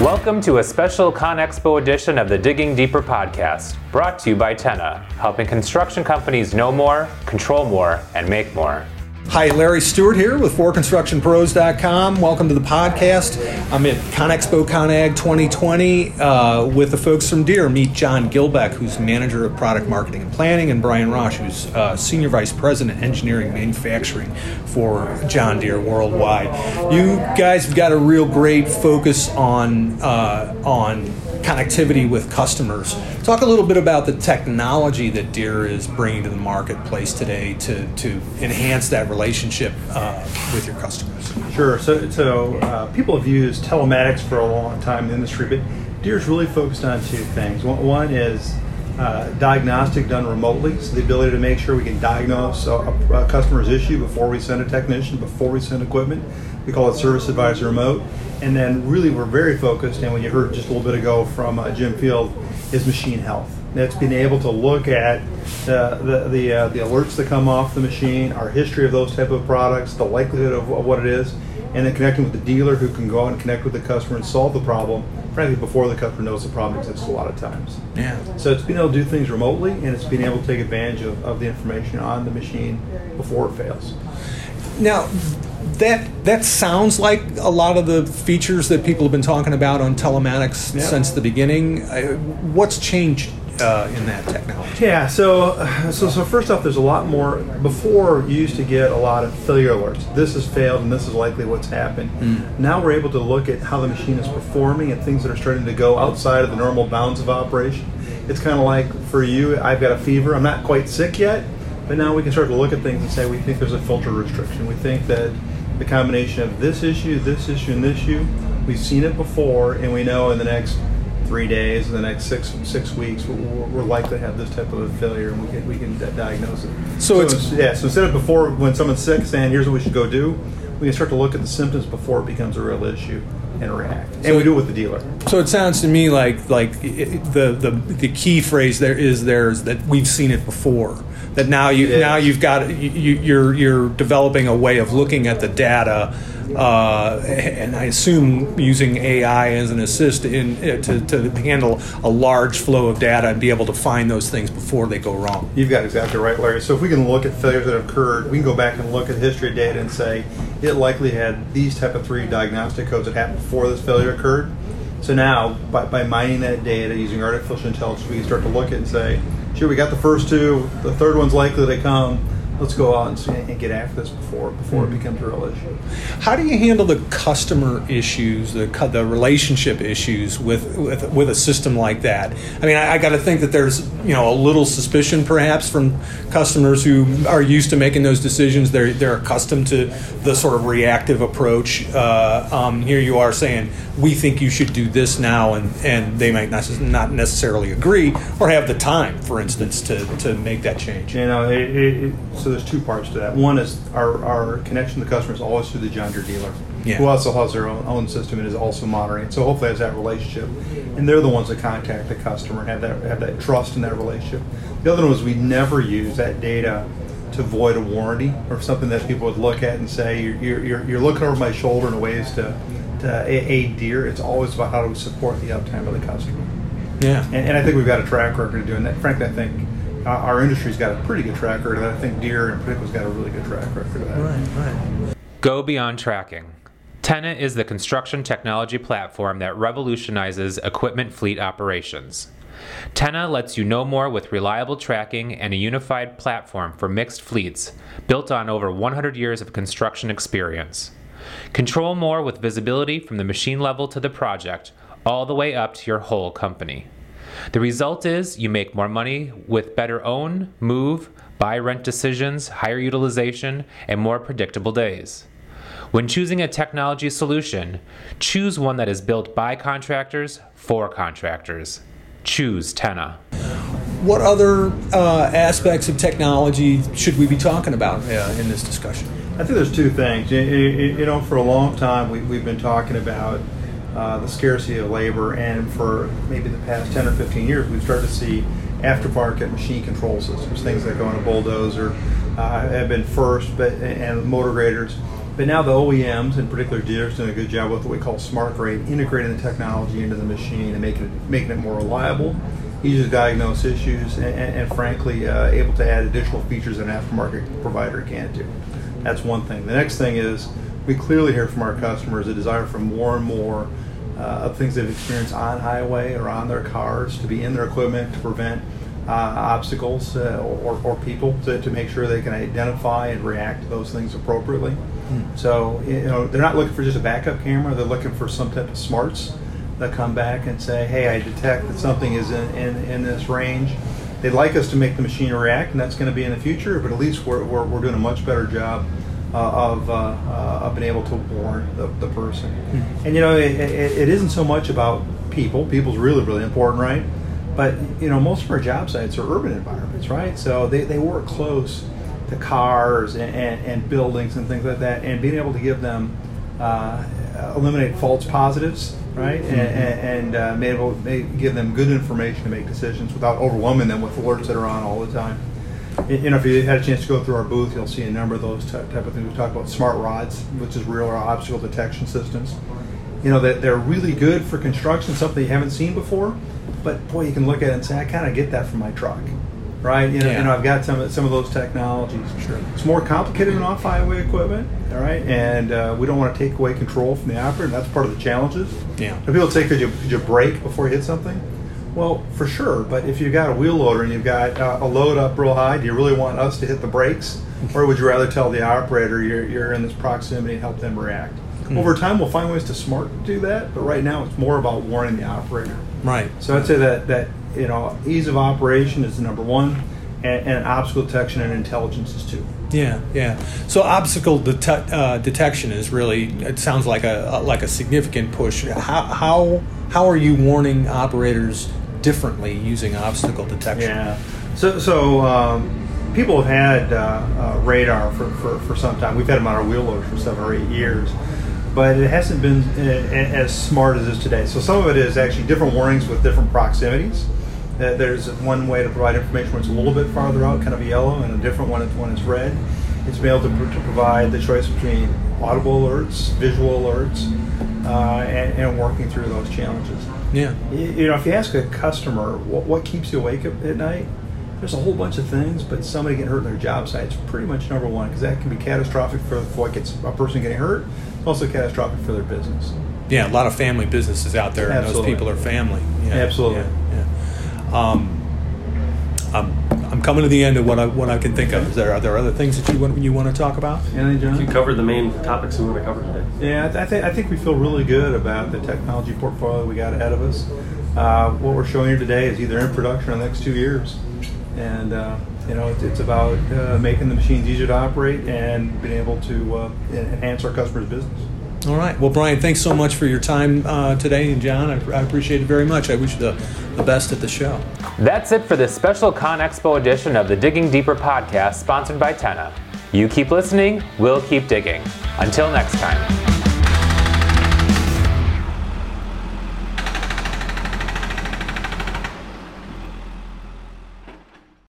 Welcome to a special ConExpo edition of the Digging Deeper podcast, brought to you by Tenna, helping construction companies know more, control more, and make more. Hi, Larry Stewart here with ForConstructionPros.com. Welcome to the podcast. I'm at ConExpo ConAg 2020 uh, with the folks from Deere. Meet Jon Gilbeck, who's Manager of Product Marketing and Planning, and Brian Rauch, who's uh, Senior Vice President Engineering Manufacturing for John Deere Worldwide. You guys have got a real great focus on uh, on connectivity with customers. Talk a little bit about the technology that Deere is bringing to the marketplace today to, to enhance that relationship uh, with your customers. Sure. So, so uh, people have used telematics for a long time in the industry, but Deere's really focused on two things. One, is uh, diagnostic done remotely, so the ability to make sure we can diagnose a, a, customer's issue before we send a technician, before we send equipment. We call it Service Advisor Remote. And then really we're very focused, and when you heard just a little bit ago from uh, Jim Field, is machine health. That's being able to look at the the the, uh, the, alerts that come off the machine, our history of those type of products, the likelihood of, of, what it is, and then connecting with the dealer who can go out and connect with the customer and solve the problem. Frankly, before the customer knows the problem exists a lot of times. Yeah. So it's being able to do things remotely, and it's being able to take advantage of, of the information on the machine before it fails. Now, that that sounds like a lot of the features that people have been talking about on telematics yeah. since the beginning. Uh, what's changed uh, in that technology? Yeah, so, so so first off, there's a lot more. Before, you used to get a lot of failure alerts. This has failed, and this is likely what's happened. Mm. Now we're able to look at how the machine is performing and things that are starting to go outside of the normal bounds of operation. It's kind of like for you, I've got a fever. I'm not quite sick yet, but now we can start to look at things and say we think there's a filter restriction. We think that the combination of this issue, this issue, and this issue, we've seen it before, and we know in the next three days, in the next six six weeks, we're, we're likely to have this type of a failure, and we can we can diagnose it. So, so it's yeah. So instead of before when someone's sick, saying here's what we should go do, we can start to look at the symptoms before it becomes a real issue and react. And we do it with the dealer. So it sounds to me like like the the the key phrase there is there is that we've seen it before that now you now you've got you, you're you're developing a way of looking at the data uh, and I assume using AI as an assist in uh, to, to handle a large flow of data and be able to find those things before they go wrong. You've got exactly right, Larry. So if we can look at failures that have occurred, we can go back and look at the history of data and say it likely had these type of three diagnostic codes that happened before this failure occurred. So now, by, by mining that data using artificial intelligence, we can start to look at and say, sure, we got the first two, the third one's likely to come let's go out and, and get after this before before mm-hmm. it becomes a real issue. How do you handle the customer issues, the the relationship issues with with, with a system like that? I mean, I, I got to think that there's you know a little suspicion perhaps from customers who are used to making those decisions. They're they're accustomed to the sort of reactive approach. Uh, um, here you are saying we think you should do this now, and and they might not not necessarily agree or have the time, for instance, to to make that change. You know, it, it, so there's two parts to that. One is our, our connection to the customer is always through the John Deere dealer, yeah. who also has their own, own system and is also monitoring. So hopefully has that relationship, and they're the ones that contact the customer and have that have that trust in that relationship. The other one is we never use that data to void a warranty or something that people would look at and say you're, you're, you're looking over my shoulder in ways to, to aid Deere. It's always about how do we support the uptime of the customer. Yeah, and, and I think we've got a track record of doing that. Frankly, I think our industry's got a pretty good track record. I think Deere in particular's got a really good track record of that. Right, right. Go beyond tracking. Tenna is the construction technology platform that revolutionizes equipment fleet operations. Tenna lets you know more with reliable tracking and a unified platform for mixed fleets built on over 100 years of construction experience. Control more with visibility from the machine level to the project, all the way up to your whole company. The result is you make more money with better own, move, buy rent decisions, higher utilization, and more predictable days. When choosing a technology solution, choose one that is built by contractors for contractors. Choose Tenna. What other uh, aspects of technology should we be talking about uh, in this discussion? I think there's two things. You, you know, for a long time, we, we've been talking about uh, the scarcity of labor, and for maybe the past 10 or 15 years, we've started to see aftermarket machine control systems, things that go on a bulldozer, uh, have been first, but and motor graders. But now the OEMs, in particular Deere's, doing a good job with what we call smart grade, integrating the technology into the machine and making it making it more reliable, easy to diagnose issues, and, and, and frankly, uh, able to add additional features that an aftermarket provider can't do. That's one thing. The next thing is we clearly hear from our customers a desire for more and more uh, of things they've experienced on highway or on their cars to be in their equipment to prevent uh, obstacles uh, or, or people to, to make sure they can identify and react to those things appropriately. Mm. So, you know, they're not looking for just a backup camera, they're looking for some type of smarts that come back and say, hey, I detect that something is in, in, in this range. They'd like us to make the machine react, and that's going to be in the future, but at least we're, we're, we're doing a much better job uh, of, uh, uh, of being able to warn the, the person. Mm-hmm. And you know, it, it, it isn't so much about people. People's really, really important, right? But you know, most of our job sites are urban environments, right? So they, they work close to cars and, and, and buildings and things like that, and being able to give them uh, eliminate false positives, right? Mm-hmm. And, and uh, able to give them good information to make decisions without overwhelming them with alerts that are on all the time you know, if you had a chance to go through our booth, you'll see a number of those type of things. We talk about smart rods, which is real or obstacle detection systems. You know, that they're really good for construction, something you haven't seen before. But boy, you can look at it and say, I kind of get that from my truck, right? You know, yeah. you know, I've got some some of those technologies. Sure. It's more complicated than off highway equipment, all right, and uh, we don't want to take away control from the operator. And that's part of the challenges. Yeah. And people say, could you could you brake before you hit something? Well, for sure, but if you've got a wheel loader and you've got uh, a load up real high, do you really want us to hit the brakes? Or would you rather tell the operator you're, you're in this proximity and help them react? Mm-hmm. Over time, we'll find ways to smart do that, but right now it's more about warning the operator. Right. So I'd say that, that you know ease of operation is number one, and, and obstacle detection and intelligence is two. Yeah, yeah. So obstacle det- uh, detection is really it sounds like a like a significant push. How how how are you warning operators differently using obstacle detection. Yeah. So, so um, people have had uh, uh, radar for, for, for some time. We've had them on our wheel loaders for seven or eight years, but it hasn't been uh, as smart as it is today. So some of it is actually different warnings with different proximities. Uh, there's one way to provide information when it's a little bit farther out, kind of yellow, and a different one when it's red. It's been able to, to provide the choice between audible alerts, visual alerts, uh, and, and working through those challenges. Yeah. You, know, if you ask a customer what, what keeps you awake at night, there's a whole bunch of things, but somebody getting hurt in their job site is pretty much number one because that can be catastrophic for, for what gets a person getting hurt. Also catastrophic for their business. Yeah, a lot of family businesses out there, Absolutely. and those people are family. Yeah. Absolutely. Yeah. yeah. Um, I'm, I'm coming to the end of what I what I can think of. Is there are there other things that you want you want to talk about? Anything, Jon? You covered the main topics we want to cover today. Yeah, I, th- I think I think we feel really good about the technology portfolio we got ahead of us. Uh, what we're showing you today is either in production in the next two years, and uh, you know it's, it's about uh, making the machines easier to operate and being able to uh, enhance our customers' business. All right. Well, Brian, thanks so much for your time uh, today, and Jon, I, I, appreciate it very much. I wish you the, the best at the show. That's it for this special ConExpo edition of the Digging Deeper podcast, sponsored by Tenna. You keep listening, we'll keep digging. Until next time.